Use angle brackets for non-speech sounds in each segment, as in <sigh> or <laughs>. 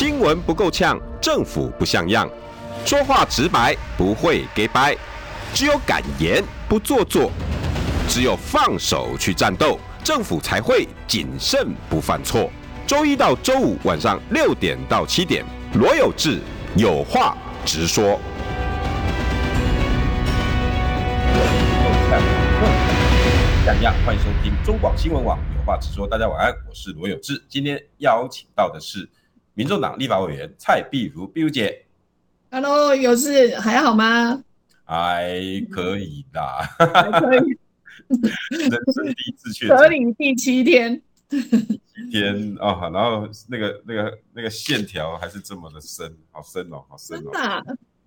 新闻不够呛，政府不像样，说话直白，不会给掰，只有敢言不做作，只有放手去战斗，政府才会谨慎不犯错。周一到周五晚上六点到七点，罗有志有话直说。像样，欢迎收听中广新闻网有话直说。大家晚安，我是罗有志。今天邀请到的是民众党立法委员蔡碧如，碧如姐。Hello，有事还好吗？还可以啦，还可以。<laughs> 人生第一次确诊，隔离第七天。一天啊、哦，然后那个那个那个线条还是这么的深，好深哦，好深哦。真的、啊，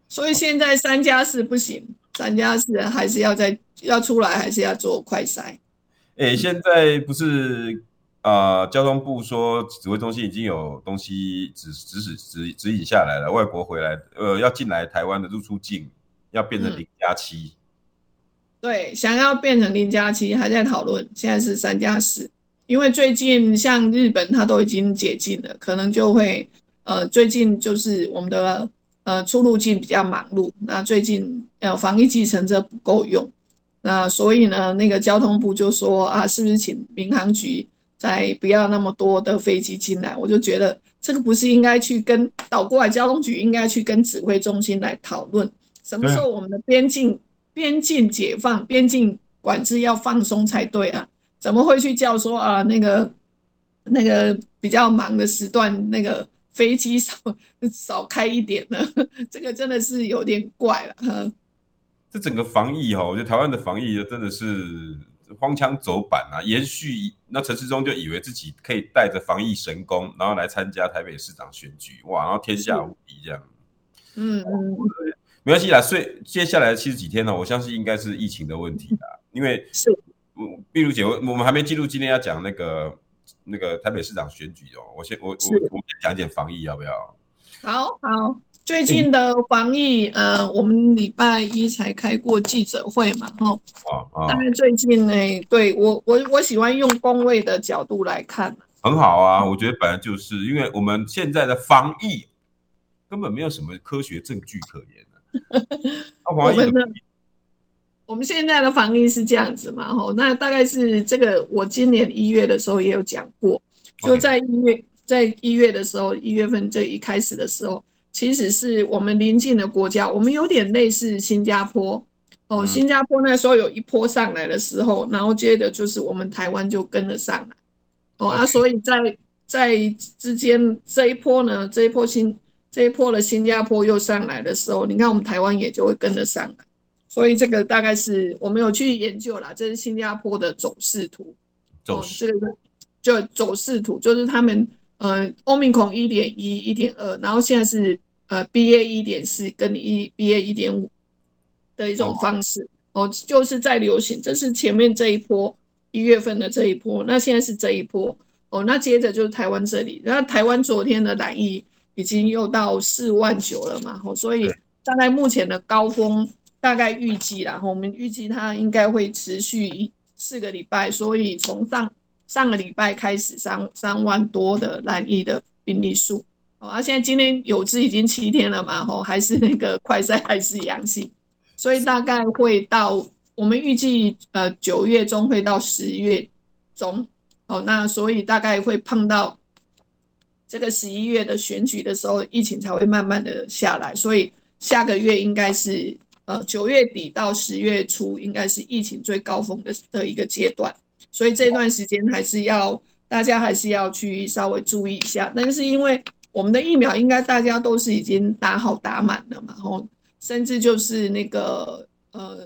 所以现在三加四不行，三加四还是要再要出来，还是要做快筛。哎、欸，现在不是啊、呃，交通部说指挥中心已经有东西指指使指指引下来了，外国回来呃要进来台湾的入出境要变成零加七。对，想要变成零加七还在讨论，现在是三加四。因为最近像日本，它都已经解禁了，可能就会呃，最近就是我们的呃出入境比较忙碌，那最近呃防疫计程车不够用，那所以呢，那个交通部就说啊，是不是请民航局再不要那么多的飞机进来？我就觉得这个不是应该去跟倒过来，交通局应该去跟指挥中心来讨论，什么时候我们的边境边境解放、边境管制要放松才对啊。怎么会去叫说啊？那个那个比较忙的时段，那个飞机少 <laughs> 少开一点呢？<laughs> 这个真的是有点怪了。这整个防疫哈，我觉得台湾的防疫真的是荒腔走板啊！延续那陈世忠就以为自己可以带着防疫神功，然后来参加台北市长选举，哇，然后天下无敌这样。嗯嗯，没关系啦。所以接下来的七十几天呢，我相信应该是疫情的问题啦，因为是。壁如姐，我我们还没进入今天要讲那个那个台北市长选举哦。我先我我我讲一点防疫要不要？好好，最近的防疫，嗯、呃，我们礼拜一才开过记者会嘛，哈。哦哦。但是最近呢，对我我我喜欢用工位的角度来看。很好啊，我觉得本来就是因为我们现在的防疫根本没有什么科学证据可言的。<laughs> 我们的。我们现在的防疫是这样子嘛？吼，那大概是这个，我今年一月的时候也有讲过，就在一月，在一月的时候，一月份这一开始的时候，其实是我们邻近的国家，我们有点类似新加坡哦。新加坡那时候有一波上来的时候，然后接着就是我们台湾就跟了上来哦啊，所以在在之间这一波呢，这一波新这一波的新加坡又上来的时候，你看我们台湾也就会跟着上来。所以这个大概是我们有去研究啦，这是新加坡的走势图，走势、哦、这个就走势图，就是他们呃，Omicron 一点一、一点二，然后现在是呃，BA 一点四跟一 BA 一点五的一种方式。哦，哦，就是在流行，这是前面这一波一月份的这一波，那现在是这一波。哦，那接着就是台湾这里，然后台湾昨天的染疫已经又到四万九了嘛，哦，所以大概目前的高峰。大概预计啦，我们预计它应该会持续一四个礼拜，所以从上上个礼拜开始三三万多的染疫的病例数，哦，而现在今天有志已经七天了嘛，吼，还是那个快筛还是阳性，所以大概会到我们预计呃九月中会到十月中，哦，那所以大概会碰到这个十一月的选举的时候，疫情才会慢慢的下来，所以下个月应该是。呃，九月底到十月初应该是疫情最高峰的的一个阶段，所以这段时间还是要大家还是要去稍微注意一下。但是因为我们的疫苗应该大家都是已经打好打满了嘛，然后甚至就是那个呃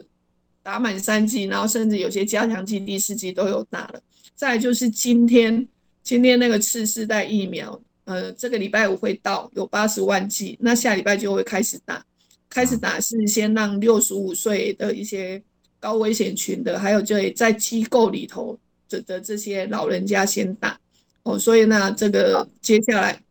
打满三剂，然后甚至有些加强剂第四剂都有打了。再就是今天今天那个次世代疫苗，呃，这个礼拜五会到有八十万剂，那下礼拜就会开始打。开始打是先让六十五岁的一些高危险群的，还有就在机构里头的的这些老人家先打。哦，所以呢，这个接下来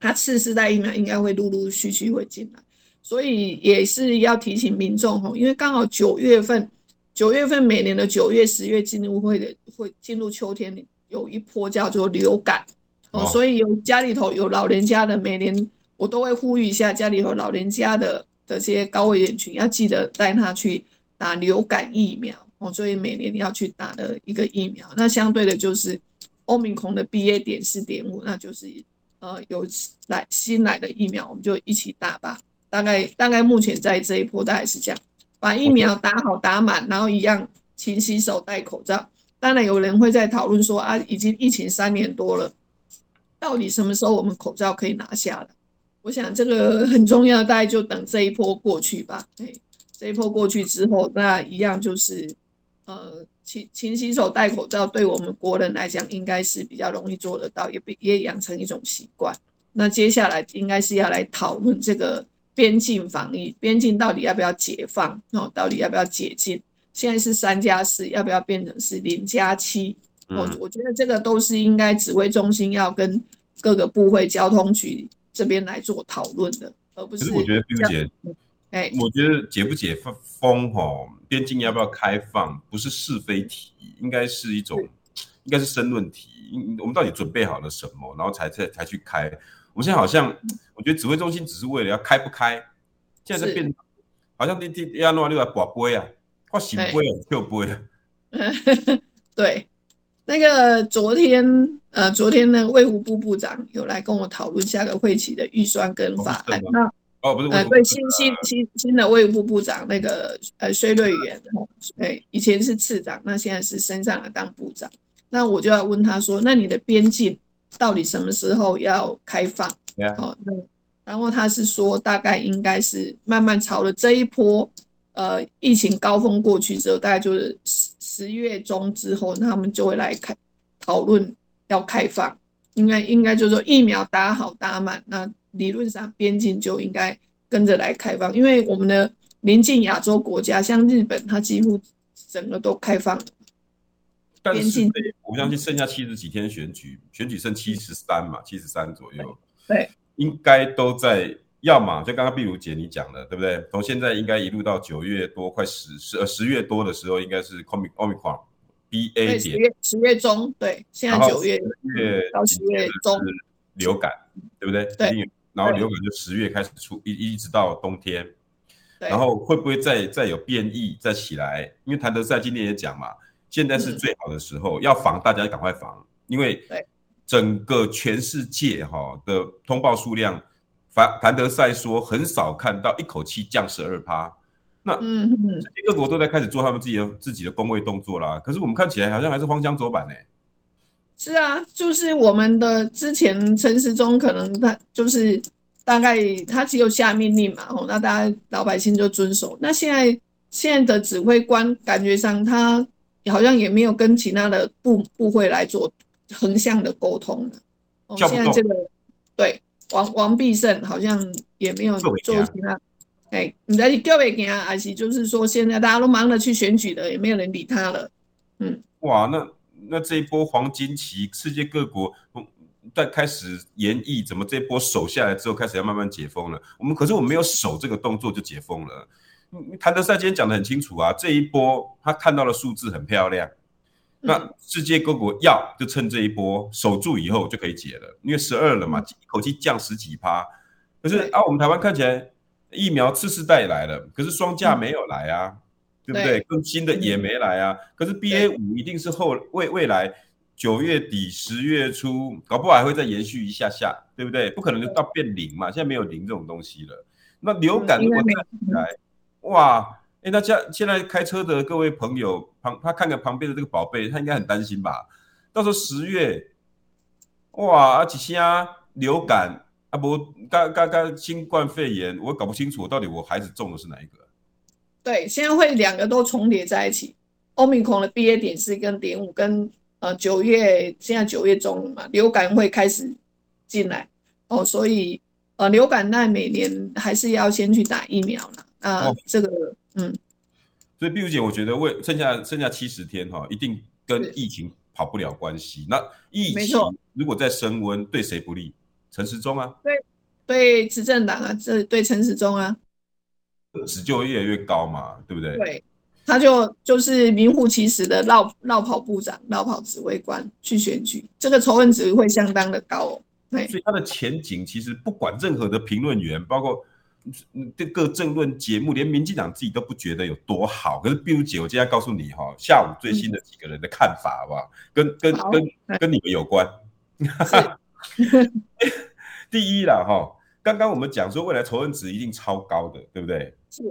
他次世代疫苗应该会陆陆续续会进来，所以也是要提醒民众哦，因为刚好九月份，九月份每年的九月、十月进入会的会进入秋天，有一波叫做流感。哦，所以有家里头有老人家的，每年我都会呼吁一下家里头老人家的的这些高危险群，要记得带他去打流感疫苗哦。所以每年要去打的一个疫苗，那相对的就是欧米孔的 BA 点四点五，那就是呃有来新来的疫苗，我们就一起打吧。大概大概目前在这一波大概是这样，把疫苗打好打满，然后一样勤洗手、戴口罩。当然有人会在讨论说啊，已经疫情三年多了。到底什么时候我们口罩可以拿下了？我想这个很重要，大概就等这一波过去吧。哎，这一波过去之后，那一样就是，呃，勤勤洗手、戴口罩，对我们国人来讲，应该是比较容易做得到，也也养成一种习惯。那接下来应该是要来讨论这个边境防疫，边境到底要不要解放？哦，到底要不要解禁？现在是三加四，要不要变成是零加七？我、嗯、我觉得这个都是应该指挥中心要跟各个部会、交通局这边来做讨论的，而不是。我觉得冰姐，哎，我觉得解不解封封哈，边境要不要开放，不是是非题，应该是一种，应该是申论题。我们到底准备好了什么，然后才才才去开？我们现在好像，我觉得指挥中心只是为了要开不开，现在在变，好像你你要弄六个寡杯啊，或醒杯啊，跳杯了。对。那个昨天，呃，昨天呢，卫福部部长有来跟我讨论下个会期的预算跟法案。那哦，不是，呃，对，新新新新的卫福部部长那个呃，薛瑞元，对，以前是次长，那现在是升上来当部长。那我就要问他说，那你的边境到底什么时候要开放？哦，那然后他是说，大概应该是慢慢朝着这一波。呃，疫情高峰过去之后，大概就是十十月中之后，他们就会来开讨论要开放，应该应该就是说疫苗打好打满，那理论上边境就应该跟着来开放，因为我们的邻近亚洲国家像日本，它几乎整个都开放了。边境，我相信剩下七十几天选举，选举剩七十三嘛，七十三左右，对，应该都在。要么就刚刚碧如姐你讲的，对不对？从现在应该一路到九月多，快十十呃十月多的时候，应该是 Omicron BA 点。十月十月中，对，现在九月月到十月中流感，对不对？对。然后流感就十月开始出，一一直到冬天。然后会不会再再有变异再起来？因为谭德赛今天也讲嘛，现在是最好的时候，要防大家赶快防，因为整个全世界哈的通报数量。谭德赛说，很少看到一口气降十二趴。那嗯，各国都在开始做他们自己的自己的工位动作啦。可是我们看起来好像还是荒腔走板呢。是啊，就是我们的之前陈时中可能他就是大概他只有下命令嘛，哦，那大家老百姓就遵守。那现在现在的指挥官感觉上他好像也没有跟其他的部部会来做横向的沟通了。哦，现在这个对。王王必胜好像也没有做其他，哎，你在叫别人还是就是说现在大家都忙着去选举了，也没有人理他了。嗯，哇，那那这一波黄金期，世界各国在开始研议怎么这一波守下来之后，开始要慢慢解封了。我们可是我们没有守这个动作就解封了。谭德塞今天讲的很清楚啊，这一波他看到的数字很漂亮。那世界各国要就趁这一波守住以后就可以解了，因为十二了嘛，一口气降十几趴。可是啊，我们台湾看起来疫苗次世代来了，可是双价没有来啊，对不对？更新的也没来啊。可是 BA 五一定是后未未来九月底十月初，搞不好还会再延续一下下，对不对？不可能就到变零嘛，现在没有零这种东西了。那流感如果再起来，哇！哎，那家现在开车的各位朋友，旁他看看旁边的这个宝贝，他应该很担心吧？到时候十月，哇，啊几下流感啊不，刚刚刚新冠肺炎，我搞不清楚到底我孩子中的是哪一个？对，现在会两个都重叠在一起，Omicron 的毕业点是跟点五跟呃九月，现在九月中了嘛，流感会开始进来。哦，所以呃流感那每年还是要先去打疫苗了啊，呃哦、这个。嗯，所以碧如姐，我觉得为剩下剩下七十天哈，一定跟疫情跑不了关系。那疫情如果再升温，对谁不利？陈时中啊，对对，执政党啊，这对陈时中啊，值就会越来越高嘛，对不对？对，他就就是名副其实的落落跑部长、落跑指挥官去选举，这个仇恨值会相当的高哦。对，所以他的前景其实不管任何的评论员，包括这个政论节目，连民进党自己都不觉得有多好。可是碧如姐，我今天告诉你哈，下午最新的几个人的看法，好不好？跟跟跟跟你们有关。<laughs> <laughs> 第一啦哈，刚刚我们讲说未来仇恨值一定超高的，对不对？是。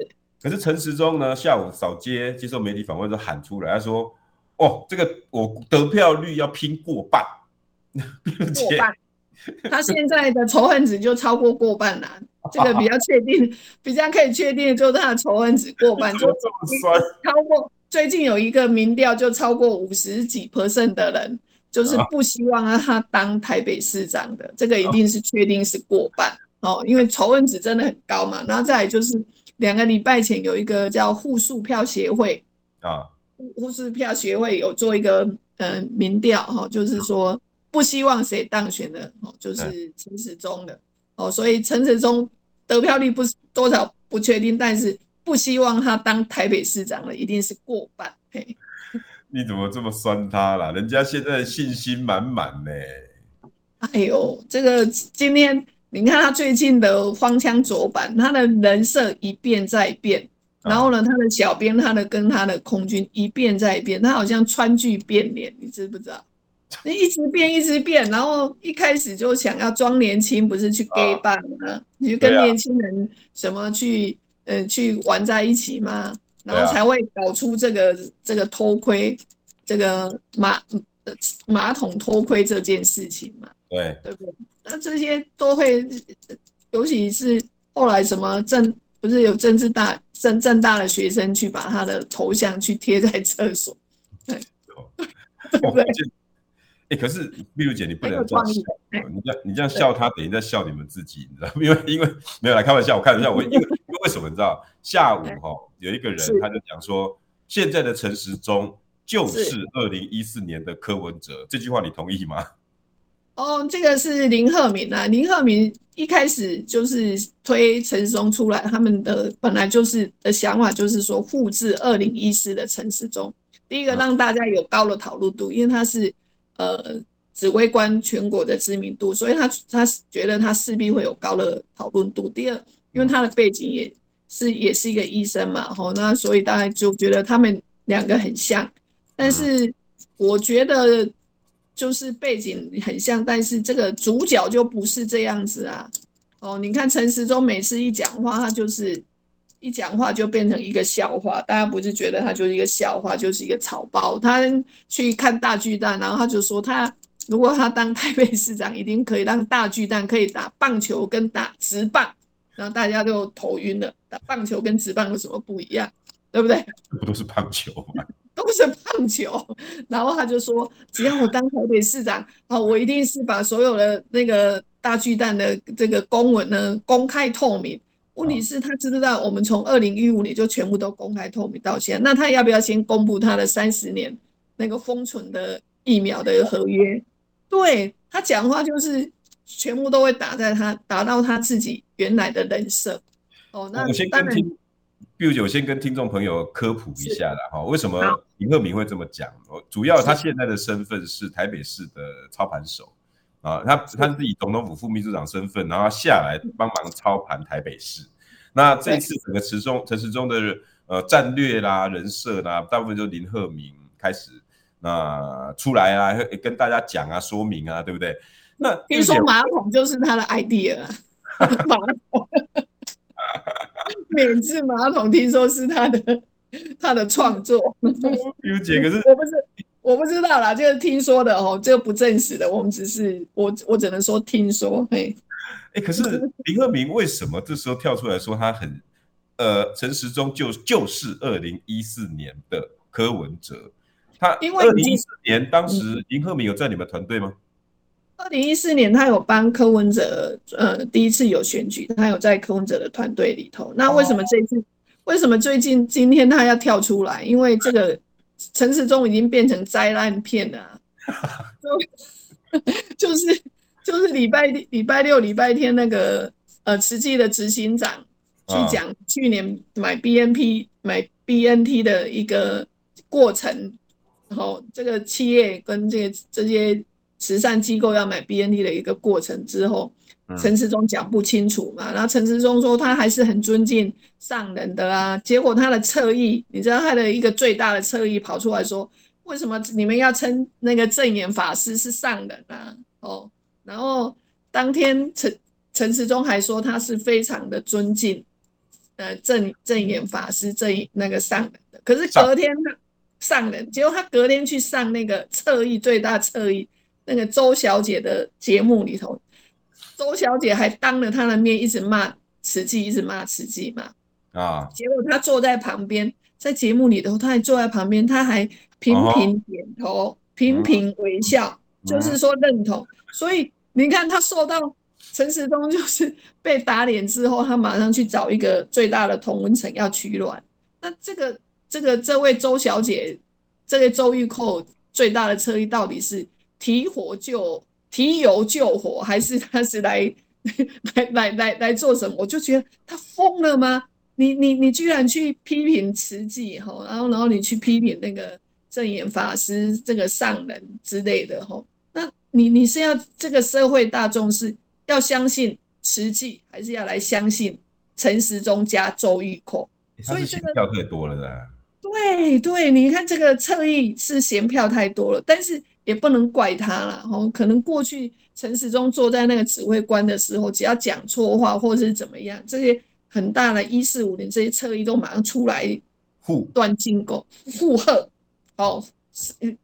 可是陈时中呢，下午扫街接受媒体访问时喊出来，他说：“哦，这个我得票率要拼过半。”过半。<laughs> 他现在的仇恨值就超过过半了，<laughs> 这个比较确定，比较可以确定就是他的仇恨值过半，就 <laughs> 这么酸。超过最近有一个民调，就超过五十几 percent 的人，就是不希望让他当台北市长的，这个一定是确定是过半哦，因为仇恨值真的很高嘛。然后再来就是两个礼拜前有一个叫护树票协会啊，护士票协会有做一个嗯、呃、民调哈，就是说。不希望谁当选的哦，就是陈时中的哦，所以陈时中得票率不是多少不确定，但是不希望他当台北市长的一定是过半。嘿，<laughs> 你怎么这么酸他啦？人家现在信心满满呢。哎呦，这个今天你看他最近的荒腔走板，他的人设一变再变，然后呢，他的小编，他的跟他的空军一变再变，他好像川剧变脸，你知不知道？你一直变，一直变，然后一开始就想要装年轻，不是去 gay 吧吗？你就跟年轻人什么去，呃，去玩在一起嘛，然后才会搞出这个这个偷窥，这个马马桶偷窥这件事情嘛。对，对不对？那这些都会，尤其是后来什么政，不是有政治大政政大的学生去把他的头像去贴在厕所，对，对？哎、欸，可是碧如姐，你不能这样笑，你这样你这样笑他，等于在笑你们自己，你知道吗？因为因为没有来开玩笑，我开玩笑，我因为因为为什么你知道？下午哈有一个人他就讲说，现在的陈时中就是二零一四年的柯文哲，这句话你同意吗？哦，这个是林鹤敏啊，林鹤敏一开始就是推陈时中出来，他们的本来就是的想法就是说复制二零一四的陈时中，第一个让大家有高的讨论度，因为他是。呃，指挥官全国的知名度，所以他他觉得他势必会有高的讨论度。第二，因为他的背景也是也是一个医生嘛，吼，那所以大家就觉得他们两个很像。但是我觉得就是背景很像，但是这个主角就不是这样子啊。哦，你看陈时中每次一讲话，他就是。一讲话就变成一个笑话，大家不是觉得他就是一个笑话，就是一个草包。他去看大巨蛋，然后他就说他如果他当台北市长，一定可以让大巨蛋可以打棒球跟打直棒，然后大家都头晕了。打棒球跟直棒有什么不一样？对不对？不 <laughs> 都是棒球吗？<laughs> 都是棒球。然后他就说，只要我当台北市长，啊，我一定是把所有的那个大巨蛋的这个公文呢公开透明。问题是，他知不知道我们从二零一五年就全部都公开透明到现在？那他要不要先公布他的三十年那个封存的疫苗的合约？对，他讲话就是全部都会打在他打到他自己原来的人设。哦，那我先跟听，比如我先跟听众朋友科普一下啦。哈，为什么林鹤敏会这么讲？哦主要他现在的身份是台北市的操盘手。啊，他他是以总统府副秘书长身份，然后下来帮忙操盘台北市。那这一次整个池中陈时中的呃战略啦、人设啦，大部分就林鹤敏开始那出来啊，跟大家讲啊、说明啊，对不对？那听说马桶就是他的 idea，<laughs> 马桶免治马桶听说是他的 <laughs> 他的创作。有姐，可是 <laughs> 我不是。我不知道啦，这个听说的哦，这个不证实的，我们只是我我只能说听说，嘿，哎，可是林鹤明为什么这时候跳出来说他很，呃，陈时中就就是二零一四年的柯文哲，他因为二零一四年当时林鹤明有在你们团队吗？二零一四年他有帮柯文哲，呃，第一次有选举，他有在柯文哲的团队里头。那为什么这次？哦、为什么最近今天他要跳出来？因为这个。<laughs> 陈时中已经变成灾难片了，啊，就 <laughs> 就是就是礼拜礼拜六礼拜天那个呃，慈济的执行长去讲去年买 BNP 买 BNT 的一个过程，然后这个企业跟这个这些慈善机构要买 BNT 的一个过程之后，陈时中讲不清楚嘛，然后陈时中说他还是很尊敬上人的啊，结果他的侧翼，你知道他的一个最大的侧翼跑出来说，为什么你们要称那个证严法师是上人啊？哦，然后当天陈陈时中还说他是非常的尊敬。呃，证证严法师这一那个上人的，可是隔天上，上人，结果他隔天去上那个侧翼最大侧翼那个周小姐的节目里头，周小姐还当着他的面一直骂慈济，一直骂慈济嘛。啊，结果她坐在旁边，在节目里头，她还坐在旁边，她还频频点头，频频微笑，就是说认同。所以你看她受到。陈时中就是 <laughs> 被打脸之后，他马上去找一个最大的同温层要取暖。那这个这个这位周小姐，这位周玉蔻最大的侧翼到底是提火救提油救火，还是他是来 <laughs> 来来来来做什么？我就觉得他疯了吗？你你你居然去批评慈济哈，然后然后你去批评那个正言法师这个上人之类的哈？那你你是要这个社会大众是？要相信慈济，还是要来相信陈时中加周玉蔻？所以这个票太多了的。对对，你看这个侧翼是嫌票太多了，但是也不能怪他了。哦，可能过去陈时中坐在那个指挥官的时候，只要讲错话或者是怎么样，这些很大的一四五零这些侧翼都马上出来护断金钩附和。哦，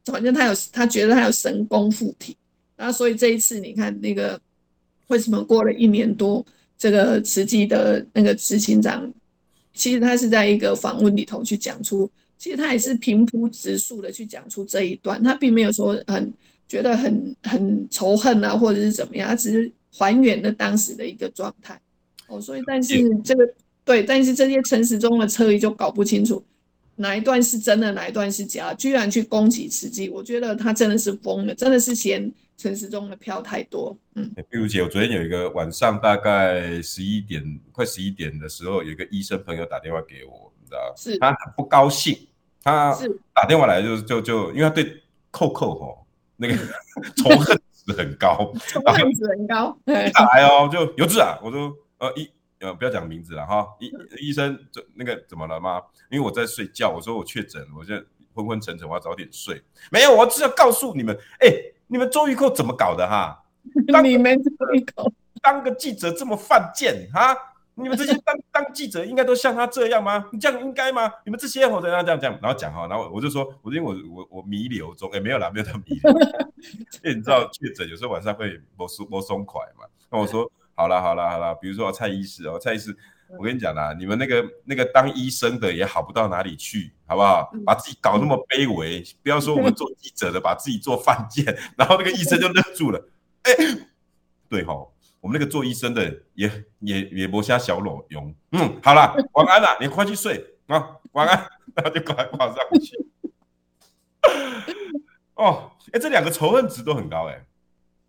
反正他有他觉得他有神功附体，然后所以这一次你看那个。为什么过了一年多，这个慈济的那个执行长，其实他是在一个访问里头去讲出，其实他也是平铺直述的去讲出这一段，他并没有说很觉得很很仇恨啊，或者是怎么样，他只是还原了当时的一个状态。哦，所以但是这个对，但是这些陈时中的侧翼就搞不清楚哪一段是真的，哪一段是假，居然去攻击慈济，我觉得他真的是疯了，真的是嫌。陈时中的票太多，嗯，碧如姐，我昨天有一个晚上大概十一点，快十一点的时候，有一个医生朋友打电话给我，你知道是他很不高兴，他打电话来就就就，因为他对扣扣吼那个 <laughs> 仇恨值很高，<laughs> 仇恨值很高，打来哦，就有志啊，我说呃医呃不要讲名字了哈，医医生这那个怎么了吗？因为我在睡觉，我说我确诊，我现在昏昏沉沉，我要早点睡，没有，我只要告诉你们，哎、欸。你们周玉蔻怎么搞的哈？<laughs> 你们周玉蔻当个记者这么犯贱哈？你们这些当当记者应该都像他这样吗？你这样应该吗？你们这些我等下这样讲，然后讲哈，然后我就说，我因为我我我弥留中，哎、欸，没有啦，没有他弥留。因为你知道确诊有时候晚上会摸松摸松快嘛。那我说好了好了好了，比如说蔡医师哦，蔡医师。我跟你讲啦，你们那个那个当医生的也好不到哪里去，好不好？把自己搞那么卑微，不要说我们做记者的把自己做犯贱，然后那个医生就愣住了。哎，对哈，我们那个做医生的也也也磨瞎小裸用。嗯，好了，晚安了，你快去睡啊，晚安，<laughs> 然后就赶快挂上去。<laughs> 哦，哎，这两个仇恨值都很高哎。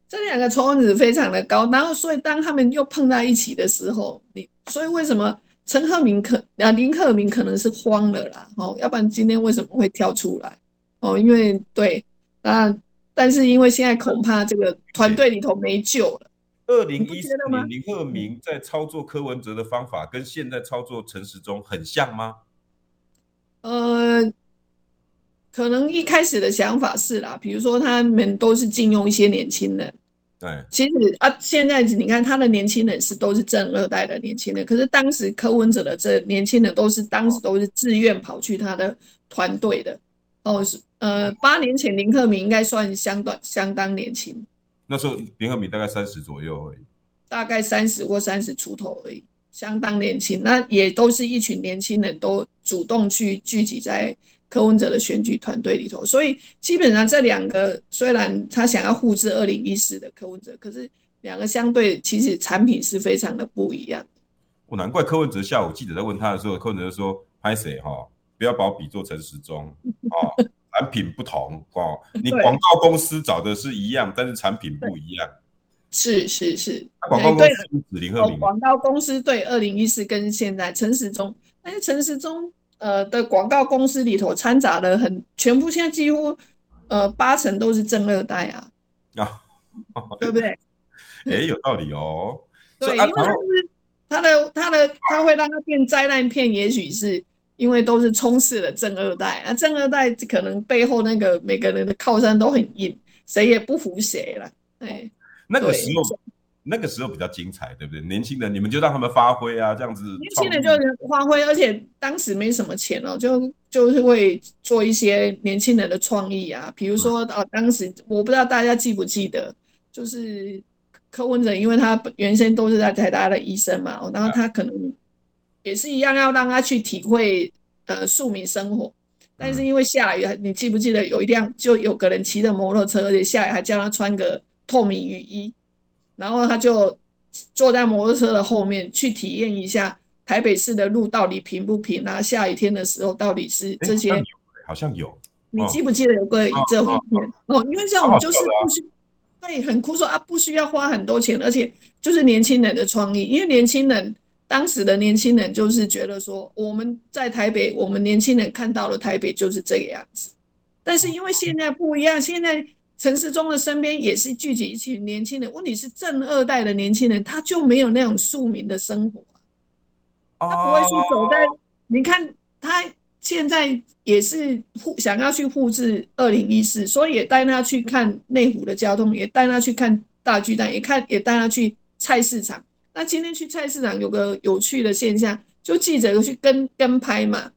这两个仇恨值非常的高，然后所以当他们又碰在一起的时候，你所以为什么陈鹤鸣可啊林赫明可能是慌了啦，哦，要不然今天为什么会跳出来？哦，因为对啊，但是因为现在恐怕这个团队里头没救了。二零一四年林克明在操作柯文哲的方法跟现在操作陈时中很像吗？呃。可能一开始的想法是啦，比如说他们都是禁用一些年轻人，对，其实啊，现在你看他的年轻人是都是正二代的年轻人，可是当时柯文哲的这年轻人都是当时都是自愿跑去他的团队的，哦，是呃，八年前林克明应该算相当相当年轻，那时候联合米大概三十左右而已，大概三十或三十出头而已，相当年轻，那也都是一群年轻人都主动去聚集在。柯文哲的选举团队里头，所以基本上这两个虽然他想要复制二零一四的柯文哲，可是两个相对其实产品是非常的不一样。我难怪柯文哲下午记者在问他的时候，柯文哲说：“拍谁哈？不要把我比作陈时中哦，产品不同哦。你广告公司找的是一样，但是产品不一样。”是是是，广告公司指林鹤明。广告公司对二零一四跟现在陈时中，但是陈时中。呃的广告公司里头掺杂了很全部，现在几乎呃八成都是正二代啊啊，<laughs> 对不对？哎、欸，有道理哦。对，因为他是他的他的他会让他变灾难片，也许是因为都是充斥了正二代啊，正二代可能背后那个每个人的靠山都很硬，谁也不服谁了。哎，那个时候。那个时候比较精彩，对不对？年轻人，你们就让他们发挥啊，这样子。年轻人就是发挥，而且当时没什么钱哦，就就是会做一些年轻人的创意啊，比如说啊，当时我不知道大家记不记得，就是柯文哲，因为他原先都是在台大的医生嘛，然后他可能也是一样要让他去体会呃庶民生活，但是因为下雨，你记不记得有一辆就有个人骑着摩托车，而且下雨还叫他穿个透明雨衣。然后他就坐在摩托车的后面去体验一下台北市的路到底平不平啊？下雨天的时候到底是这些？好像有，你记不记得有个这画面？哦，因为这种就是不需对很酷说啊，不需要花很多钱，而且就是年轻人的创意。因为年轻人当时的年轻人就是觉得说，我们在台北，我们年轻人看到了台北就是这个样子。但是因为现在不一样，现在。陈时中的身边也是聚集一群年轻人，问题是正二代的年轻人，他就没有那种庶民的生活，他不会去走在，你看他现在也是复想要去复制二零一四，所以也带他去看内湖的交通，也带他去看大巨蛋，也看也带他去菜市场。那今天去菜市场有个有趣的现象，就记者去跟跟拍嘛，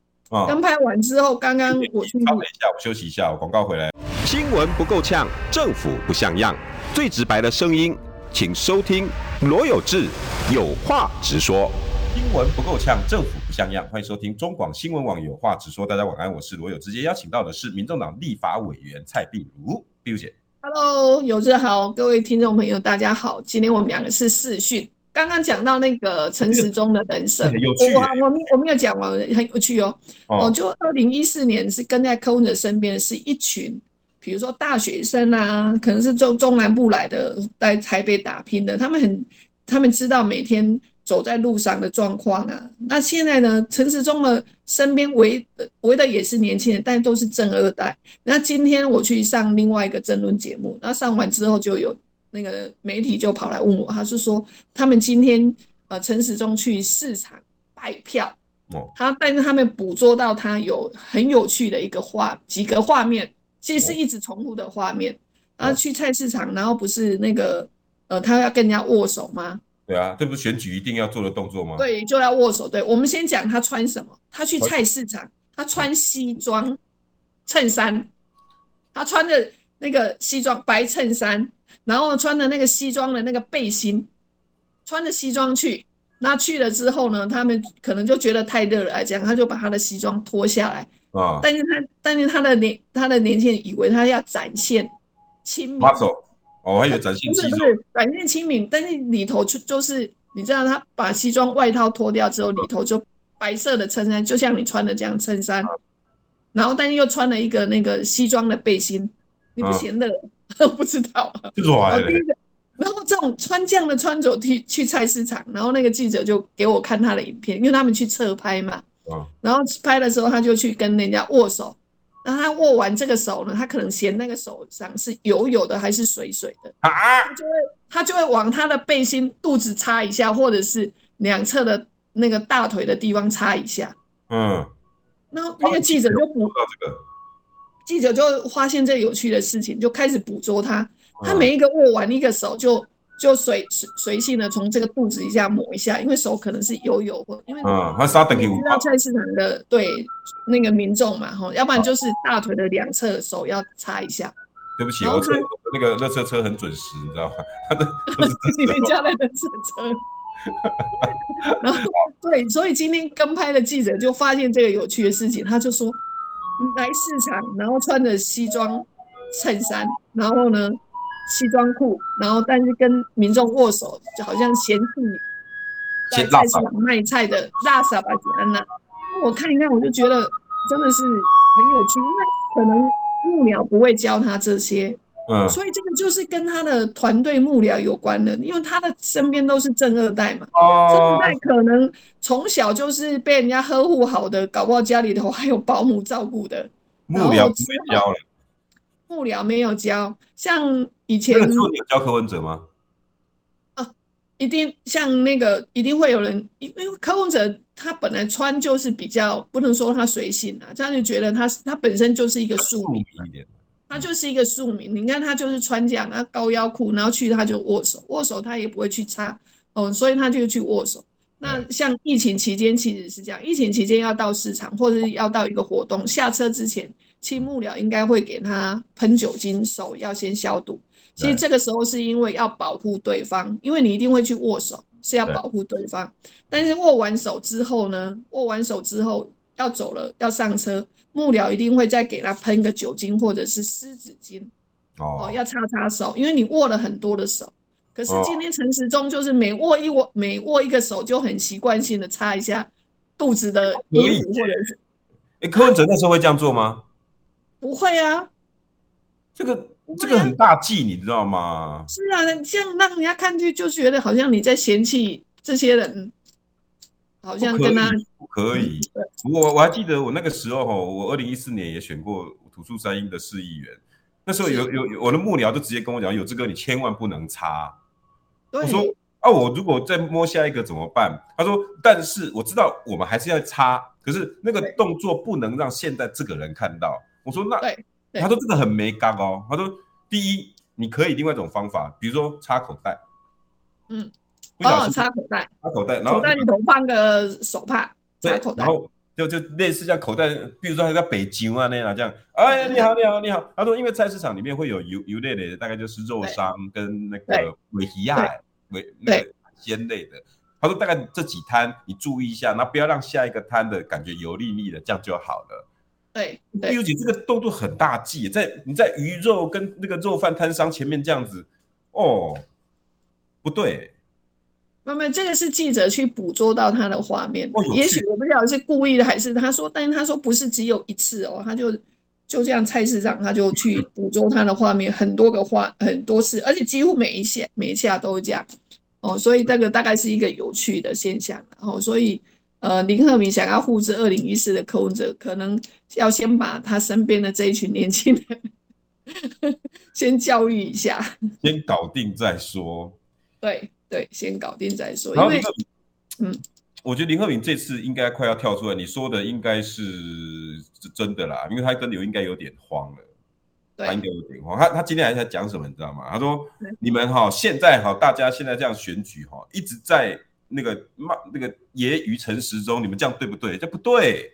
跟拍完之后，刚刚我去，稍等一下，我休息一下，我广告回来。新闻不够呛，政府不像样，最直白的声音，请收听罗有志有话直说。新闻不够呛，政府不像样，欢迎收听中广新闻网有话直说。大家晚安，我是罗有志，直接邀请到的是民众党立法委员蔡碧如，碧如姐。Hello，有志好，各位听众朋友，大家好。今天我们两个是视讯。刚刚讲到那个陈时中的人生，<laughs> 有趣。我我没我没有讲完，很有趣哦。哦，就二零一四年是跟在柯文哲身边，是一群。比如说大学生啊，可能是中中南部来的，在台北打拼的，他们很，他们知道每天走在路上的状况啊。那现在呢，陈时中的身边围围的也是年轻人，但都是正二代。那今天我去上另外一个争论节目，那上完之后就有那个媒体就跑来问我，他是说他们今天呃陈时中去市场摆票，哦，他但是他们捕捉到他有很有趣的一个画几个画面。其实是一直重复的画面，然后去菜市场，然后不是那个呃，他要跟人家握手吗？对啊，这不是选举一定要做的动作吗？对，就要握手。对，我们先讲他穿什么。他去菜市场，他穿西装衬衫，他穿的那个西装白衬衫，然后穿的那个西装的那个背心，穿着西装去。那去了之后呢，他们可能就觉得太热了，来讲，他就把他的西装脱下来。啊！但是他，但是他的年，他的年轻人以为他要展现亲民，哦，我还以为展现，不是不是展现亲民，但是里头就就是，你知道他把西装外套脱掉之后，里头就白色的衬衫，就像你穿的这样衬衫，啊，然后但是又穿了一个那个西装的背心，你不嫌热？啊、<laughs> 不知道啊，然后这种穿这样的穿着去去菜市场，然后那个记者就给我看他的影片，因为他们去侧拍嘛。然后拍的时候，他就去跟人家握手。然后他握完这个手呢，他可能嫌那个手上是油油的还是水水的啊，他就会他就会往他的背心肚子擦一下，或者是两侧的那个大腿的地方擦一下。嗯，然后那个记者就捕这个，记者就发现这有趣的事情，就开始捕捉他。他每一个握完一个手就。就随随随性的从这个肚子一下抹一下，因为手可能是油油或因为嗯，他沙等于知道菜市场的对那个民众嘛哈，要不然就是大腿的两侧手要擦一下。对不起，我车那个热车车很准时，你知道吗？他 <laughs> 的 <laughs> 你们家的热车车。<laughs> 然后对，所以今天跟拍的记者就发现这个有趣的事情，他就说来市场，然后穿着西装衬衫，然后呢？西装裤，然后但是跟民众握手，就好像嫌弃在菜市场卖菜的拉萨巴吉安娜。我看一看，我就觉得真的是很有趣，因为可能木鸟不会教他这些，嗯，所以这个就是跟他的团队幕僚有关的，因为他的身边都是正二代嘛。哦，正二代可能从小就是被人家呵护好的，搞不好家里头还有保姆照顾的。幕僚没有教了，幕僚没有教，像以前。你有教柯文哲吗？一定像那个，一定会有人，因为柯文哲他本来穿就是比较不能说他随性啊，这样就觉得他他本身就是一个庶民，他就是一个庶民。你看他就是穿这样啊高腰裤，然后去他就握手，握手他也不会去擦哦，所以他就去握手。那像疫情期间其实是这样，疫情期间要到市场或者是要到一个活动，下车之前，其实幕僚应该会给他喷酒精，手要先消毒。其实这个时候是因为要保护对方，因为你一定会去握手，是要保护对方。但是握完手之后呢，握完手之后要走了，要上车，幕僚一定会再给他喷个酒精或者是湿纸巾，哦，要擦擦手，因为你握了很多的手。可是今天陈时中就是每握一握，每握一个手就很习惯性的擦一下肚子的衣服或者是。哎，柯文哲那时候会这样做吗？不会啊，这个。这个很大忌，你知道吗？是啊，这样让人家看去就觉得好像你在嫌弃这些人，好像跟他不可以。我我还记得我那个时候哈，我二零一四年也选过土树三英的市议员，那时候有有有我的幕僚就直接跟我讲，有这个你千万不能插。我说啊，我如果再摸下一个怎么办？他说，但是我知道我们还是要插，可是那个动作不能让现在这个人看到。我说那。他说这个很没刚哦。他说，第一，你可以另外一种方法，比如说插口袋，嗯，哦，插口袋，插口袋，然后口袋里头放个手帕，插口袋，然后就就类似像口袋，比如说还在北京啊那样这样。哎，你好，你好，你好。他说，因为菜市场里面会有油油类的，大概就是肉商跟那个尾鱼啊，尾那个鲜类的。他说大概这几摊你注意一下，那不要让下一个摊的感觉油腻腻的，这样就好了。对，对，尤其这个动作很大忌，在你在鱼肉跟那个肉贩摊商前面这样子，哦，不对，妹妹，这个是记者去捕捉到他的画面，哦、也许我不晓得是故意的还是他说，但是他说不是只有一次哦，他就就这样菜市场他就去捕捉他的画面，很多个画很多次，而且几乎每一下每一下都这样哦，所以这个大概是一个有趣的现象，然后所以。呃，林鹤明想要复制二零一四的柯文哲，可能要先把他身边的这一群年轻人 <laughs> 先教育一下，先搞定再说。对对，先搞定再说。因为，嗯，我觉得林鹤敏这次应该快要跳出来，你说的应该是真的啦，因为他跟刘应该有点慌了，对他应该有点慌。他他今天还在讲什么，你知道吗？他说：“你们哈，现在哈，大家现在这样选举哈，一直在。”那个骂那个揶揄陈时中，你们这样对不对？这不对，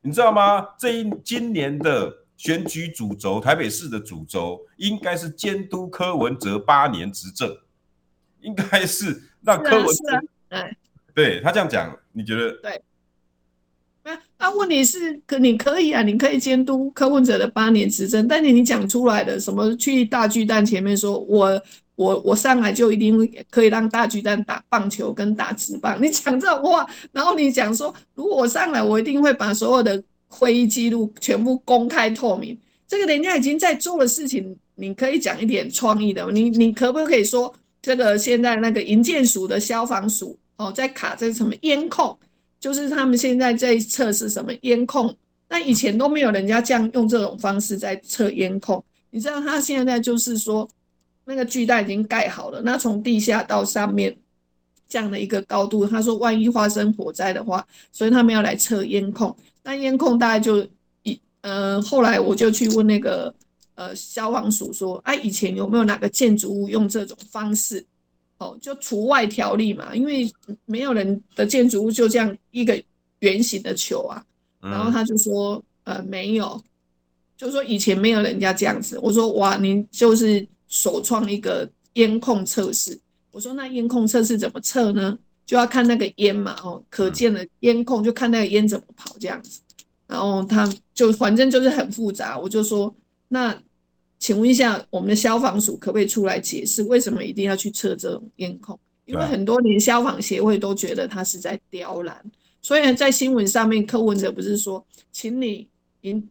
你知道吗？这一今年的选举主轴，台北市的主轴应该是监督柯文哲八年执政，应该是让柯文哲，啊啊、对他这样讲，你觉得？对。那那问题是，可你可以啊，你可以监督柯文哲的八年执政，但是你讲出来的什么去大巨蛋前面说我。我我上来就一定可以让大巨蛋打棒球跟打直棒。你讲这种话，然后你讲说，如果我上来，我一定会把所有的会议记录全部公开透明。这个人家已经在做的事情，你可以讲一点创意的。你你可不可以说，这个现在那个营建署的消防署哦，在卡这个什么烟控，就是他们现在在测试什么烟控。那以前都没有人家这样用这种方式在测烟控。你知道他现在就是说。那个巨蛋已经盖好了，那从地下到上面这样的一个高度，他说万一发生火灾的话，所以他们要来测烟控。那烟控大概就一呃，后来我就去问那个呃消防署说，哎、啊，以前有没有哪个建筑物用这种方式？哦，就除外条例嘛，因为没有人的建筑物就这样一个圆形的球啊。然后他就说，呃，没有，就说以前没有人家这样子。我说哇，您就是。首创一个烟控测试，我说那烟控测试怎么测呢？就要看那个烟嘛，哦，可见的烟控就看那个烟怎么跑这样子，然后他就反正就是很复杂，我就说那请问一下，我们的消防署可不可以出来解释，为什么一定要去测这种烟控？因为很多年消防协会都觉得他是在刁难，所以在新闻上面，柯文哲不是说，请你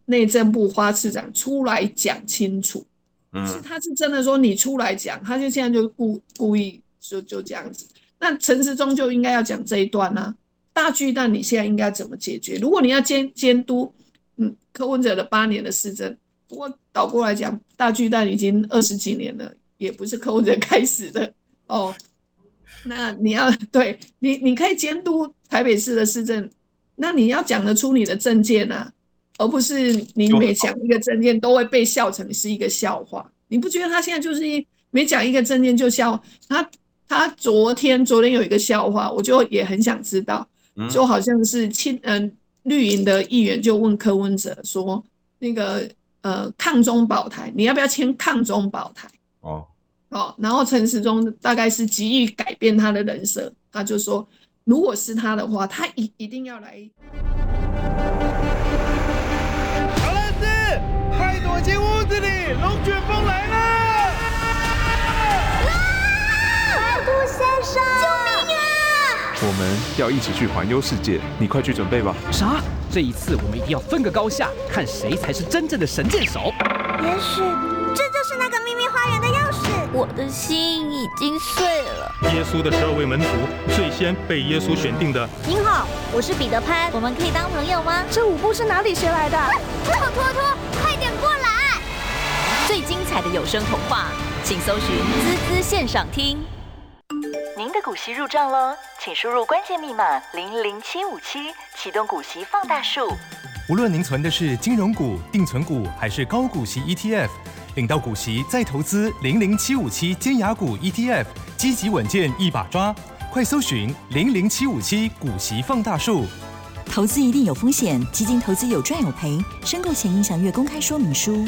内政部花市长出来讲清楚。嗯，是他是真的说你出来讲，他就现在就故故意就就这样子。那陈时中就应该要讲这一段啊，大巨蛋你现在应该怎么解决？如果你要监监督，嗯，柯文哲的八年的施政，不过倒过来讲，大巨蛋已经二十几年了，也不是柯文哲开始的哦。那你要对你，你可以监督台北市的市政，那你要讲得出你的政见啊，而不是你每讲一个政见都会被笑成是一个笑话。你不觉得他现在就是一每讲一个政见就笑？他他昨天昨天有一个笑话，我就也很想知道，就好像是亲嗯绿营的议员就问柯文哲说，那个呃抗中保台，你要不要签抗中保台？哦。哦，然后陈时中大概是急于改变他的人设，他就说，如果是他的话，他一一定要来。小烂子，快躲进屋子里，龙卷风来了！啊！杜先生，救命啊！我们要一起去环游世界，你快去准备吧。啥？这一次我们一定要分个高下，看谁才是真正的神箭手。也许这就是那个秘密花园的钥匙。我的心已经碎了。耶稣的十二位门徒最先被耶稣选定的。您好，我是彼得潘，我们可以当朋友吗？这舞步是哪里学来的？托托托，快点过来！最精彩的有声童话，请搜寻滋滋线上听。您的股息入账喽，请输入关键密码零零七五七，启动股息放大术。无论您存的是金融股、定存股还是高股息 ETF。领到股息再投资，零零七五七尖牙股 ETF，积极稳健一把抓，快搜寻零零七五七股息放大术。投资一定有风险，基金投资有赚有赔，申购前应详阅公开说明书。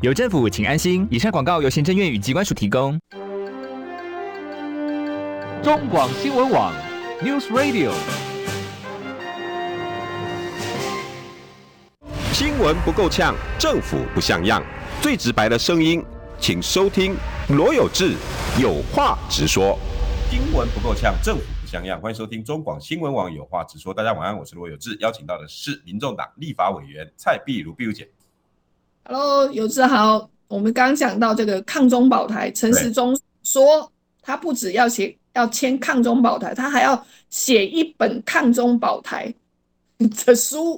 有政府，请安心。以上广告由行政院与机关署提供。中广新闻网，News Radio。新闻不够呛，政府不像样，最直白的声音，请收听罗有志有话直说。新闻不够呛，政府不像样，欢迎收听中广新闻网有话直说。大家晚安，我是罗有志，邀请到的是民众党立法委员蔡碧如碧如姐。Hello，有志豪。我们刚讲到这个抗中保台，陈时中说他不只要写要签抗中保台，他还要写一本抗中保台 <laughs> 的书。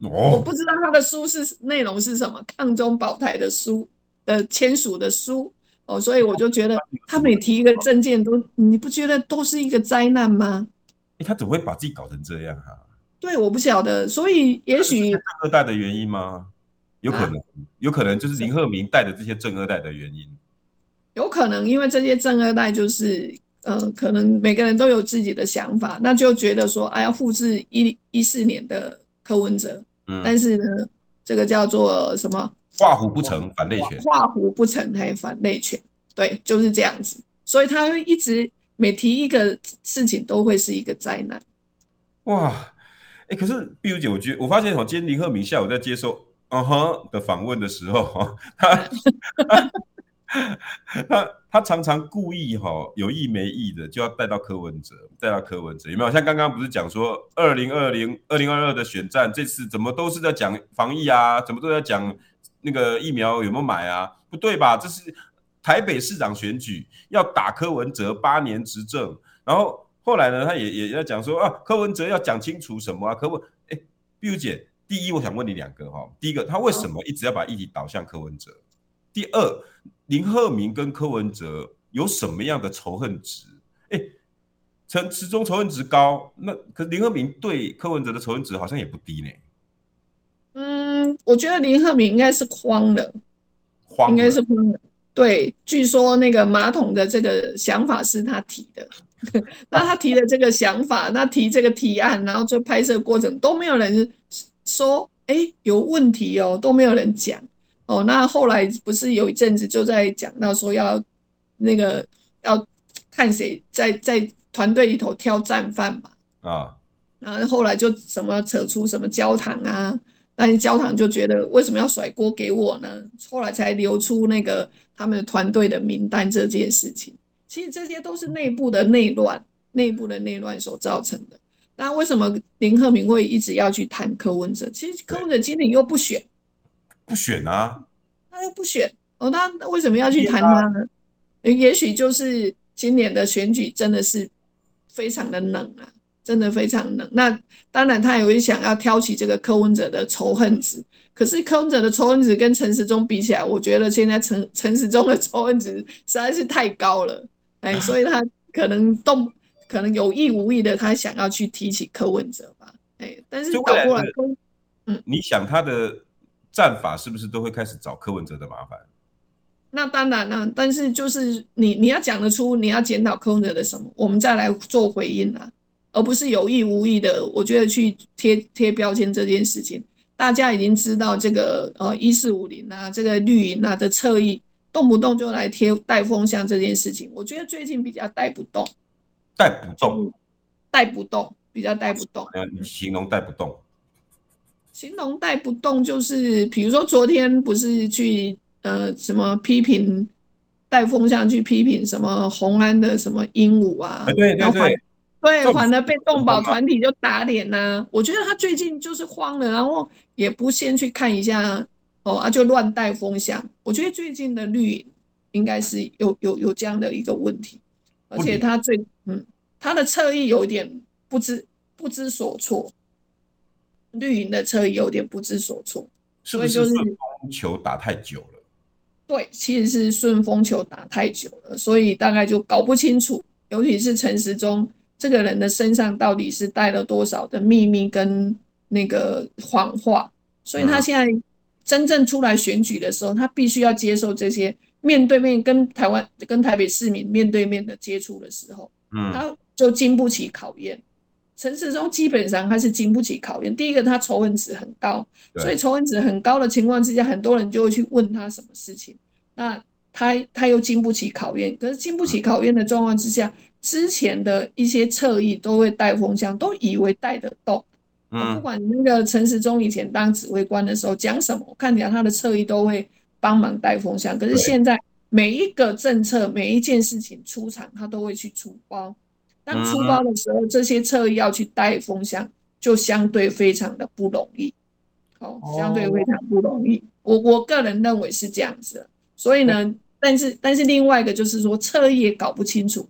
Oh. 我不知道他的书是内容是什么，抗中保台的书的签署的书哦，所以我就觉得他每提一个证件都，你不觉得都是一个灾难吗？欸，他怎么会把自己搞成这样哈、啊？对，我不晓得，所以也许二代的原因吗？有可能，有可能就是林鹤明带的这些正二代的原因。有可能，因为这些正二代就是，呃，可能每个人都有自己的想法，那就觉得说，哎，要复制一一四年的柯文哲。嗯。但是呢，这个叫做什么？画虎不成反类犬。画虎不成还反类犬。对，就是这样子。所以他会一直每提一个事情都会是一个灾难。哇，哎，可是壁如姐，我觉得我发现，我今天林鹤明下午在接受。嗯哼的访问的时候，<laughs> 他 <laughs> 他他常常故意哈有意没意的就要带到柯文哲，带到柯文哲有没有？像刚刚不是讲说二零二零二零二二的选战，这次怎么都是在讲防疫啊？怎么都在讲那个疫苗有没有买啊？不对吧？这是台北市长选举要打柯文哲八年执政，然后后来呢，他也也要讲说啊，柯文哲要讲清楚什么啊？柯文哎，壁如姐。第一，我想问你两个哈。第一个，他为什么一直要把议题导向柯文哲？第二，林鹤明跟柯文哲有什么样的仇恨值？哎，陈池中仇恨值高，那可林鹤明对柯文哲的仇恨值好像也不低呢。嗯，我觉得林鹤明应该是慌的，应该是慌了。对，据说那个马桶的这个想法是他提的，<laughs> 那他提的这个想法，那提这个提案，然后做拍摄过程都没有人。说哎，有问题哦，都没有人讲哦。那后来不是有一阵子就在讲到说要那个要看谁在在团队里头挑战犯嘛。啊，然后后来就什么扯出什么焦糖啊，那些焦糖就觉得为什么要甩锅给我呢？后来才流出那个他们的团队的名单这件事情。其实这些都是内部的内乱，内部的内乱所造成的。那为什么林鹤明会一直要去谈柯文哲？其实柯文哲今年又不选，不选啊，他又不选哦，那为什么要去谈他呢？啊、也许就是今年的选举真的是非常的冷啊，真的非常冷。那当然他也会想要挑起这个柯文哲的仇恨值，可是柯文哲的仇恨值跟陈时中比起来，我觉得现在陈陈时中的仇恨值实在是太高了。哎，<laughs> 所以他可能动，可能有意无意的，他想要去提起柯文哲吧。哎，但是倒过来，嗯，你想他的战法是不是都会开始找柯文哲的麻烦？那当然了，但是就是你你要讲得出你要检讨柯文哲的什么，我们再来做回应啊，而不是有意无意的。我觉得去贴贴标签这件事情，大家已经知道这个呃一四五零啊，这个绿营啊的侧翼。动不动就来贴带风向这件事情，我觉得最近比较带不动，带不动，带不动，比较带不动。你形容带不动，形容带不动就是，比如说昨天不是去呃什么批评带风向去批评什么红安的什么鹦鹉啊，对对对，对，反而被动保团体就打脸呐、啊。我觉得他最近就是慌了，然后也不先去看一下。哦啊，就乱带风向。我觉得最近的绿营应该是有有有这样的一个问题，而且他最嗯，他的侧翼有点不知不知所措，绿营的侧翼有点不知所措，所以就是顺风球打太久了。对，其实是顺风球打太久了，所以大概就搞不清楚，尤其是陈时中这个人的身上到底是带了多少的秘密跟那个谎话，所以他现在。真正出来选举的时候，他必须要接受这些面对面跟台湾、跟台北市民面对面的接触的时候，嗯，他就经不起考验。陈时中基本上他是经不起考验。第一个，他仇恨值很高，所以仇恨值很高的情况之下，很多人就会去问他什么事情。那他他又经不起考验，可是经不起考验的状况之下，之前的一些侧翼都会带风向，都以为带得动。不管那个陈时中以前当指挥官的时候讲什么，我看起来他的侧翼都会帮忙带风向。可是现在每一个政策、每一件事情出场，他都会去出包。当出包的时候，这些侧翼要去带风向，就相对非常的不容易。哦，相对非常不容易。我我个人认为是这样子。所以呢，但是但是另外一个就是说，侧翼也搞不清楚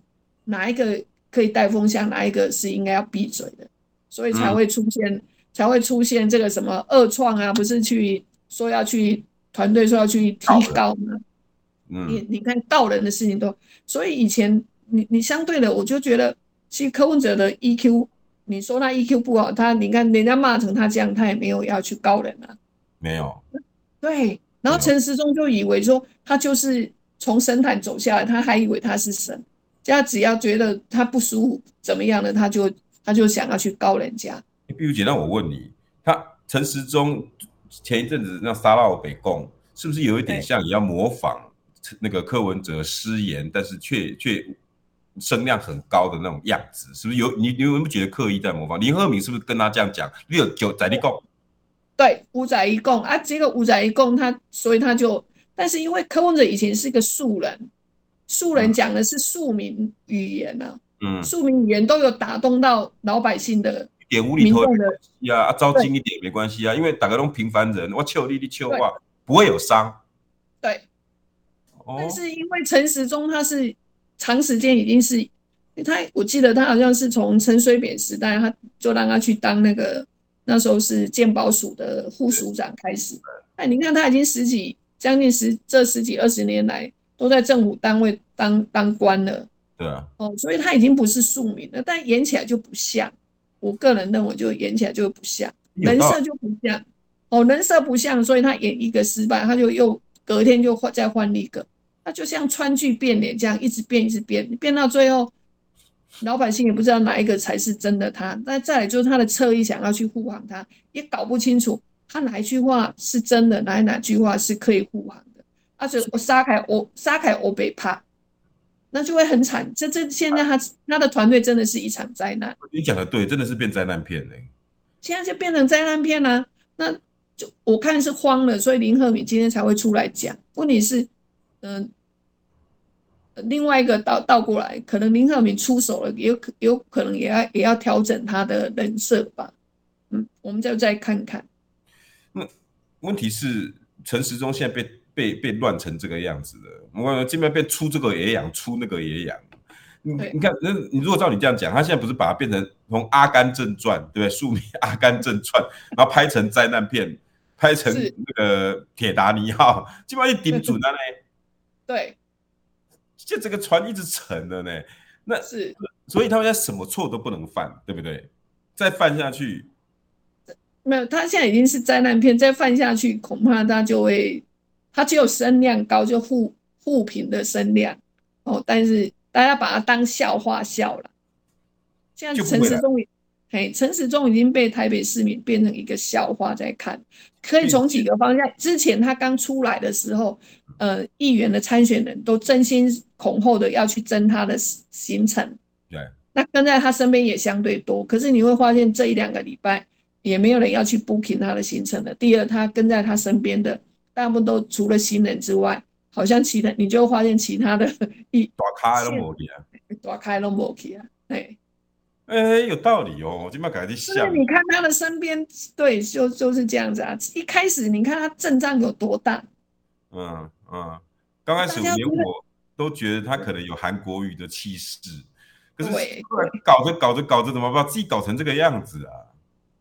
哪一个可以带风向，哪一个是应该要闭嘴的。所以才会出现，嗯、才会出现这个什么二创啊，不是去说要去团队说要去提高吗？嗯，你你看告人的事情都，所以以前你你相对的，我就觉得，其实柯文哲的 EQ，你说他 EQ 不好，他你看人家骂成他这样，他也没有要去告人啊，没有，对，然后陈时中就以为说他就是从神坛走下来，他还以为他是神，他只要觉得他不舒服怎么样呢，他就。他就想要去告人家。碧如姐，那我问你，他陈时中前一阵子那撒到北贡，是不是有一点像也要模仿那个柯文哲失言，但是却却声量很高的那种样子？是不是有你？你有没有觉得刻意在模仿？林鹤明是不是跟他这样讲？六九在立贡，对，五仔一共啊，这个五仔一共，他所以他就，但是因为柯文哲以前是一个素人，素人讲的是庶民语言呢、啊。嗯，庶民语言都有打动到老百姓的，一点无厘头没关系啊，啊，招金一点没关系啊，因为大家都平凡人，我求你，你求我，不会有伤。对，但是因为陈时中他是长时间已经是，他我记得他好像是从陈水扁时代，他就让他去当那个那时候是鉴宝署的副署长开始。哎，你看他已经十几将近十这十几二十年来都在政府单位当当官了。对啊，哦，所以他已经不是庶民了，但演起来就不像。我个人认为，就演起来就不像，人设就不像。哦，人设不像，所以他演一个失败，他就又隔天就换再换一个，他就像川剧变脸这样，一直变，一直变，变到最后，老百姓也不知道哪一个才是真的他。那再来就是他的侧翼想要去护航他，也搞不清楚他哪一句话是真的，哪哪句话是可以护航的。而且我杀开我杀开我被怕。那就会很惨。这这现在他他的团队真的是一场灾难。你讲的对，真的是变灾难片嘞。现在就变成灾难片了，啊，那就我看是慌了，所以林鹤敏今天才会出来讲。问题是，嗯、呃，另外一个倒倒过来，可能林鹤敏出手了，也有可有可能也要也要调整他的人设吧。嗯，我们就再看看。那问题是陈时中现在被。被被乱成这个样子的，我这边被出这个也养，出那个也养。你你看，那你如果照你这样讲，他现在不是把它变成从《阿甘正传》对不对？书名《阿甘正传》，<laughs> 然后拍成灾难片，拍成那个《铁达尼号》，基本上就顶准了嘞。对，就这个船一直沉了呢。那是，所以他们现在什么错都不能犯，对不对？再犯下去，没有，他现在已经是灾难片，再犯下去，恐怕他就会。他只有声量高，就负负评的声量哦，但是大家把它当笑话笑了。现在陈时中，嘿，陈时中已经被台北市民变成一个笑话在看。可以从几个方向，之前他刚出来的时候，呃，议员的参选人都争先恐后的要去争他的行程，对，那跟在他身边也相对多。可是你会发现这一两个礼拜也没有人要去 booking 他的行程了。第二，他跟在他身边的。大部分都除了新人之外，好像其他你就发现其他的一打开都没去啊，打开都没去啊，哎，哎，有道理哦，我今麦改的想。你看他的身边，对，就就是这样子啊。一开始你看他阵仗有多大，嗯嗯，刚开始连我都觉得他可能有韩国语的气势，可是后来搞着搞着搞着，怎么把自己搞成这个样子啊？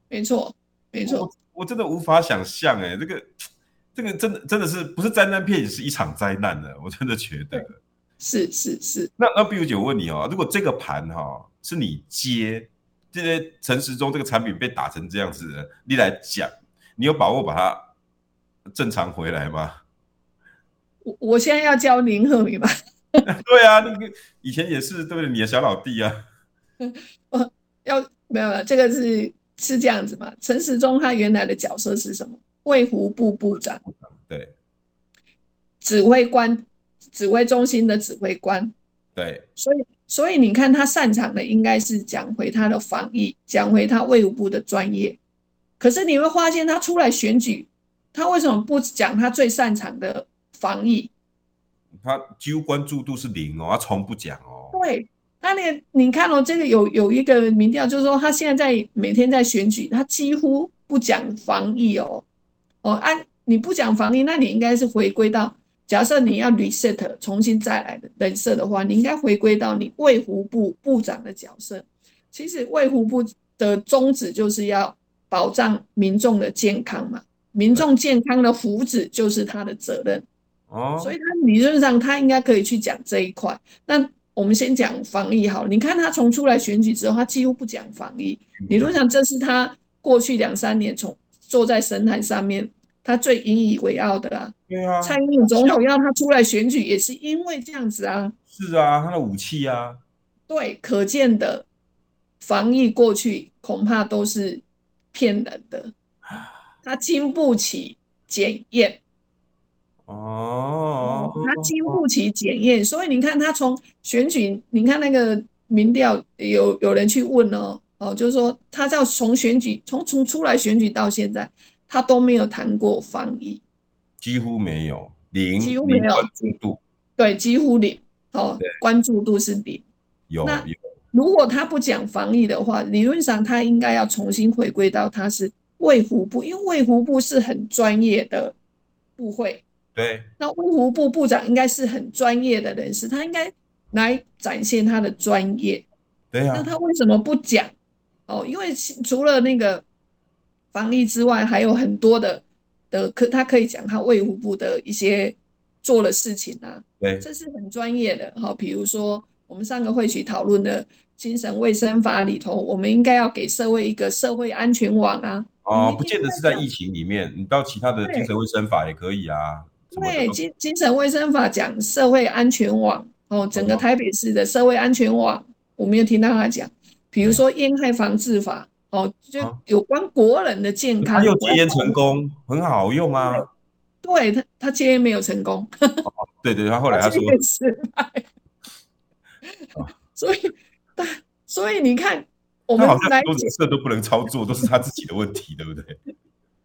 没错，没错，我，真的无法想象哎，这个。这个真的真的是不是灾难片，也是一场灾难的。我真的觉得是是是。那那碧如姐，我问你哦，如果这个盘哈、哦、是你接这些陈时中这个产品被打成这样子的，你来讲，你有把握把它正常回来吗？我我现在要教林鹤敏吗？<laughs> 对啊，那个以前也是对不对？你的小老弟啊。我 <laughs> 要没有了，这个是是这样子嘛？陈时中他原来的角色是什么？卫福部部长，对，指挥官，指挥中心的指挥官，对，所以，所以你看他擅长的应该是讲回他的防疫，讲回他卫武部的专业。可是你会发现，他出来选举，他为什么不讲他最擅长的防疫？他几乎关注度是零哦，他从不讲哦。对，那你你看哦，这个有有一个民调，就是说他现在在每天在选举，他几乎不讲防疫哦。哦，按、啊、你不讲防疫，那你应该是回归到，假设你要 reset 重新再来的人设的话，你应该回归到你卫福部部长的角色。其实卫福部的宗旨就是要保障民众的健康嘛，民众健康的福祉就是他的责任。哦，所以他理论上他应该可以去讲这一块。那我们先讲防疫好，你看他从出来选举之后，他几乎不讲防疫。理论上这是他过去两三年从坐在神坛上面，他最引以为傲的啦。对啊，蔡英文总统要他出来选举，也是因为这样子啊。是啊，他的武器啊。对，可见的防疫过去恐怕都是骗人的，他经不起检验。哦，他经不起检验，所以你看他从选举，你看那个民调，有有人去问哦。哦，就是说，他要从选举，从从出来选举到现在，他都没有谈过防疫，几乎没有零，几乎没有关注度，对，几乎零，哦，关注度是零。有，那如果他不讲防疫的话，理论上他应该要重新回归到他是卫福部，因为卫福部是很专业的部会。对，那卫福部部长应该是很专业的人士，他应该来展现他的专业。对啊，那他为什么不讲？哦，因为除了那个防疫之外，还有很多的的可，他可以讲他卫福部的一些做的事情啊。对，这是很专业的。哈，比如说我们上个会去讨论的精神卫生法里头，我们应该要给社会一个社会安全网啊。哦，不见得是在疫情里面，你到其他的精神卫生法也可以啊。对，精精神卫生法讲社会安全网哦，整个台北市的社会安全网，我没有听到他讲。比如说烟害防治法哦，就有关国人的健康。他又戒烟成功，很好用啊。对他，他戒烟没有成功。哦、对对，他后来他说。<laughs> 所以，但所以你看，我们来很多色都不能操作，都是他自己的问题，对不对？<laughs>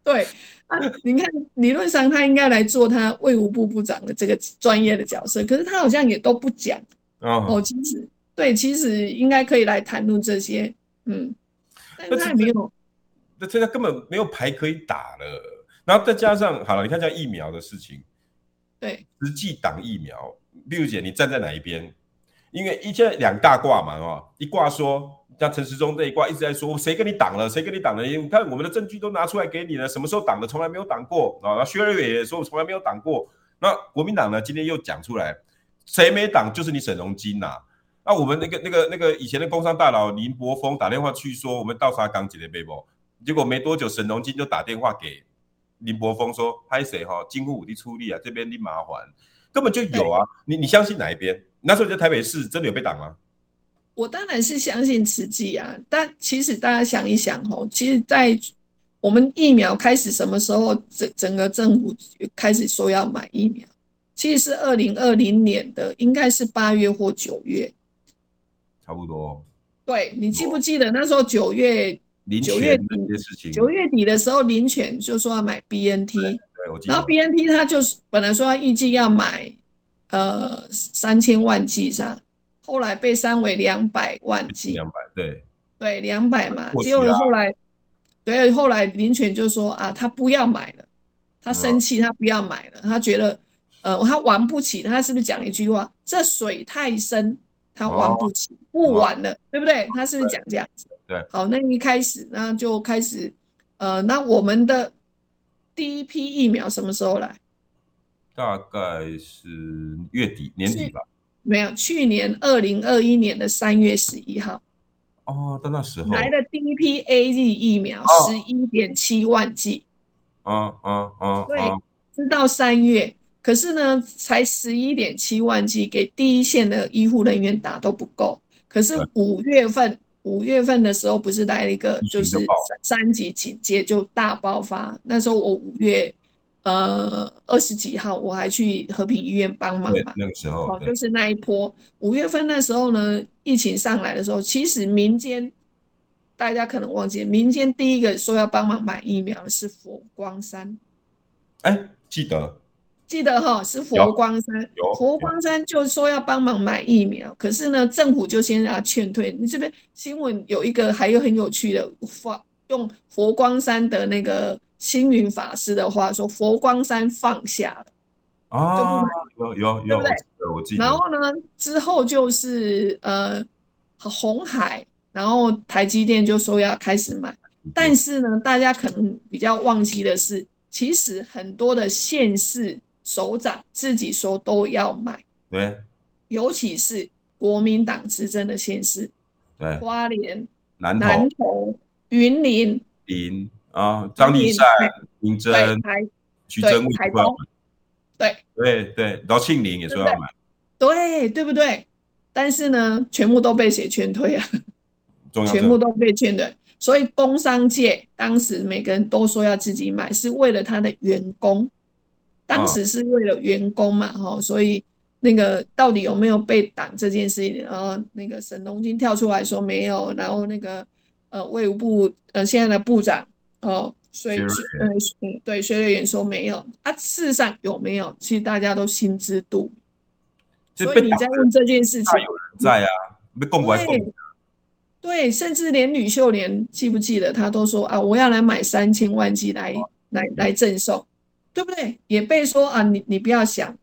对啊，你看，理论上他应该来做他卫务部部长的这个专业的角色，可是他好像也都不讲哦，哦。其实，对，其实应该可以来谈论这些，嗯，但是他没有，那现在根本没有牌可以打了。然后再加上好了，你看像疫苗的事情，对，实际挡疫苗，例如姐，你站在哪一边？因为一天两大挂嘛，哦，一挂说。像陈时中这一挂一直在说，谁跟你挡了？谁跟你挡了？你看我们的证据都拿出来给你了，什么时候挡的？从来没有挡过啊！薛瑞伟也说，我从来没有挡过。那国民党呢？今天又讲出来，谁没挡？就是你沈荣金呐。那我们那个、那个、那个以前的工商大佬林柏峰打电话去说，我们到啥港姐的背包，结果没多久，沈荣金就打电话给林柏峰说，拍谁哈？金库武力出力啊，这边你麻烦，根本就有啊。你你相信哪一边？那时候在台北市真的有被挡吗？我当然是相信慈济啊，但其实大家想一想哦，其实，在我们疫苗开始什么时候，整整个政府开始说要买疫苗，其实是二零二零年的，应该是八月或九月，差不多。对，你记不记得那时候九月九月底九月底的时候，林犬就说要买 BNT。然后 BNT 他就是本来说他预计要买呃三千万剂上。后来被删为两百万剂，两百对对两百嘛，结果后来对后来林犬就说啊，他不要买了，他生气，他不要买了，他觉得呃他玩不起，他是不是讲一句话？这水太深，他玩不起，不玩了，对不对？他是不是讲这样子？对，好，那一开始那就开始呃，那我们的第一批疫苗什么时候来？大概是月底年底吧。没有，去年二零二一年的三月十一号，哦，到那时候来的第一批 AZ 疫苗十一点七万剂，啊啊啊，对，直到三月，可是呢，才十一点七万剂，给第一线的医护人员打都不够。可是五月份，五月份的时候不是来了一个就是三级警戒就大爆发，那时候我五月。呃，二十几号我还去和平医院帮忙嘛。那个时候，哦，就是那一波五月份那时候呢，疫情上来的时候，其实民间大家可能忘记，民间第一个说要帮忙买疫苗的是佛光山。哎，记得，记得哈，是佛光山。佛光山就说要帮忙买疫苗，可是呢，政府就先让他劝退。你这边新闻有一个还有很有趣的，发用佛光山的那个。星云法师的话说：“佛光山放下了啊，有有有，对我记得。然后呢，之后就是呃，红海，然后台积电就说要开始买，但是呢，大家可能比较忘记的是，其实很多的县市首长自己说都要买，对，尤其是国民党执政的县市，对，花莲、南南投、云林、林。”啊，张丽善、林真、徐珍贵说要买，对对对，然后庆林也说要买，对对不对？但是呢，全部都被谁劝退啊？全部都被劝退。所以工商界当时每个人都说要自己买，是为了他的员工。当时是为了员工嘛，哈、啊，所以那个到底有没有被挡这件事情？然后那个沈荣金跳出来说没有，然后那个呃卫武部呃现在的部长。哦，所以嗯嗯，对，薛瑞元说没有啊，事实上有没有？其实大家都心知肚明。所以你在问这件事情，有人在啊，被供过来供。对，甚至连吕秀莲记不记得，他都说啊，我要来买三千万剂来来来赠送，对不对？也被说啊，你你不要想，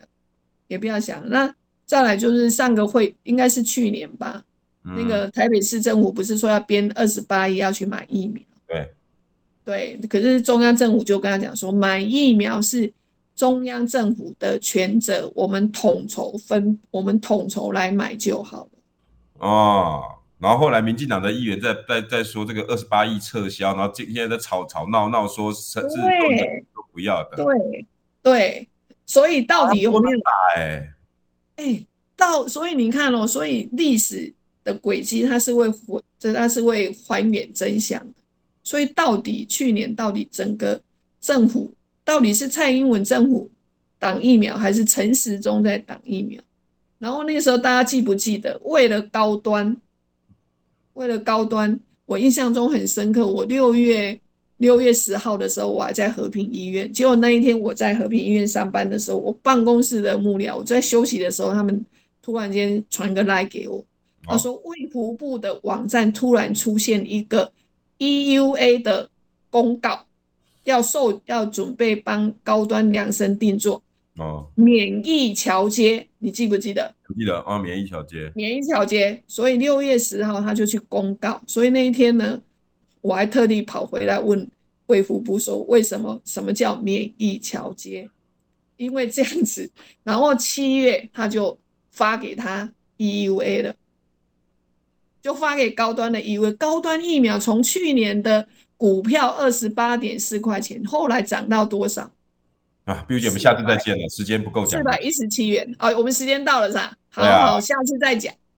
也不要想。那再来就是上个会，应该是去年吧，嗯、那个台北市政府不是说要编二十八亿要去买疫苗？对。对，可是中央政府就跟他讲说，买疫苗是中央政府的权责，我们统筹分，我们统筹来买就好了。哦，然后后来民进党的议员在在在说这个二十八亿撤销，然后今现在在吵吵闹闹说甚至都不要的。对对，所以到底有没有？哎哎，到所以你看哦，所以历史的轨迹它是会还，这它是会还原真相的。所以到底去年到底整个政府到底是蔡英文政府挡疫苗，还是陈时中在挡疫苗？然后那个时候大家记不记得，为了高端，为了高端，我印象中很深刻。我六月六月十号的时候，我还在和平医院。结果那一天我在和平医院上班的时候，我办公室的幕僚，我在休息的时候，他们突然间传个 LINE 给我，他说卫福部的网站突然出现一个 EUA 的公告，要受要准备帮高端量身定做。哦，免疫桥接，你记不记得？记得啊，免疫桥接，免疫桥接。所以六月十号他就去公告，所以那一天呢，我还特地跑回来问卫福部说，为什么什么叫免疫桥接？因为这样子，然后七月他就发给他 EUA 了，就发给高端的 EUA。高端疫苗从去年的股票二十八点四块钱，后来涨到多少？啊，Bill 姐，我们下次再见了，时间不够讲。四百一十七元，哦，我们时间到了是吧？好啊、好，下次再讲。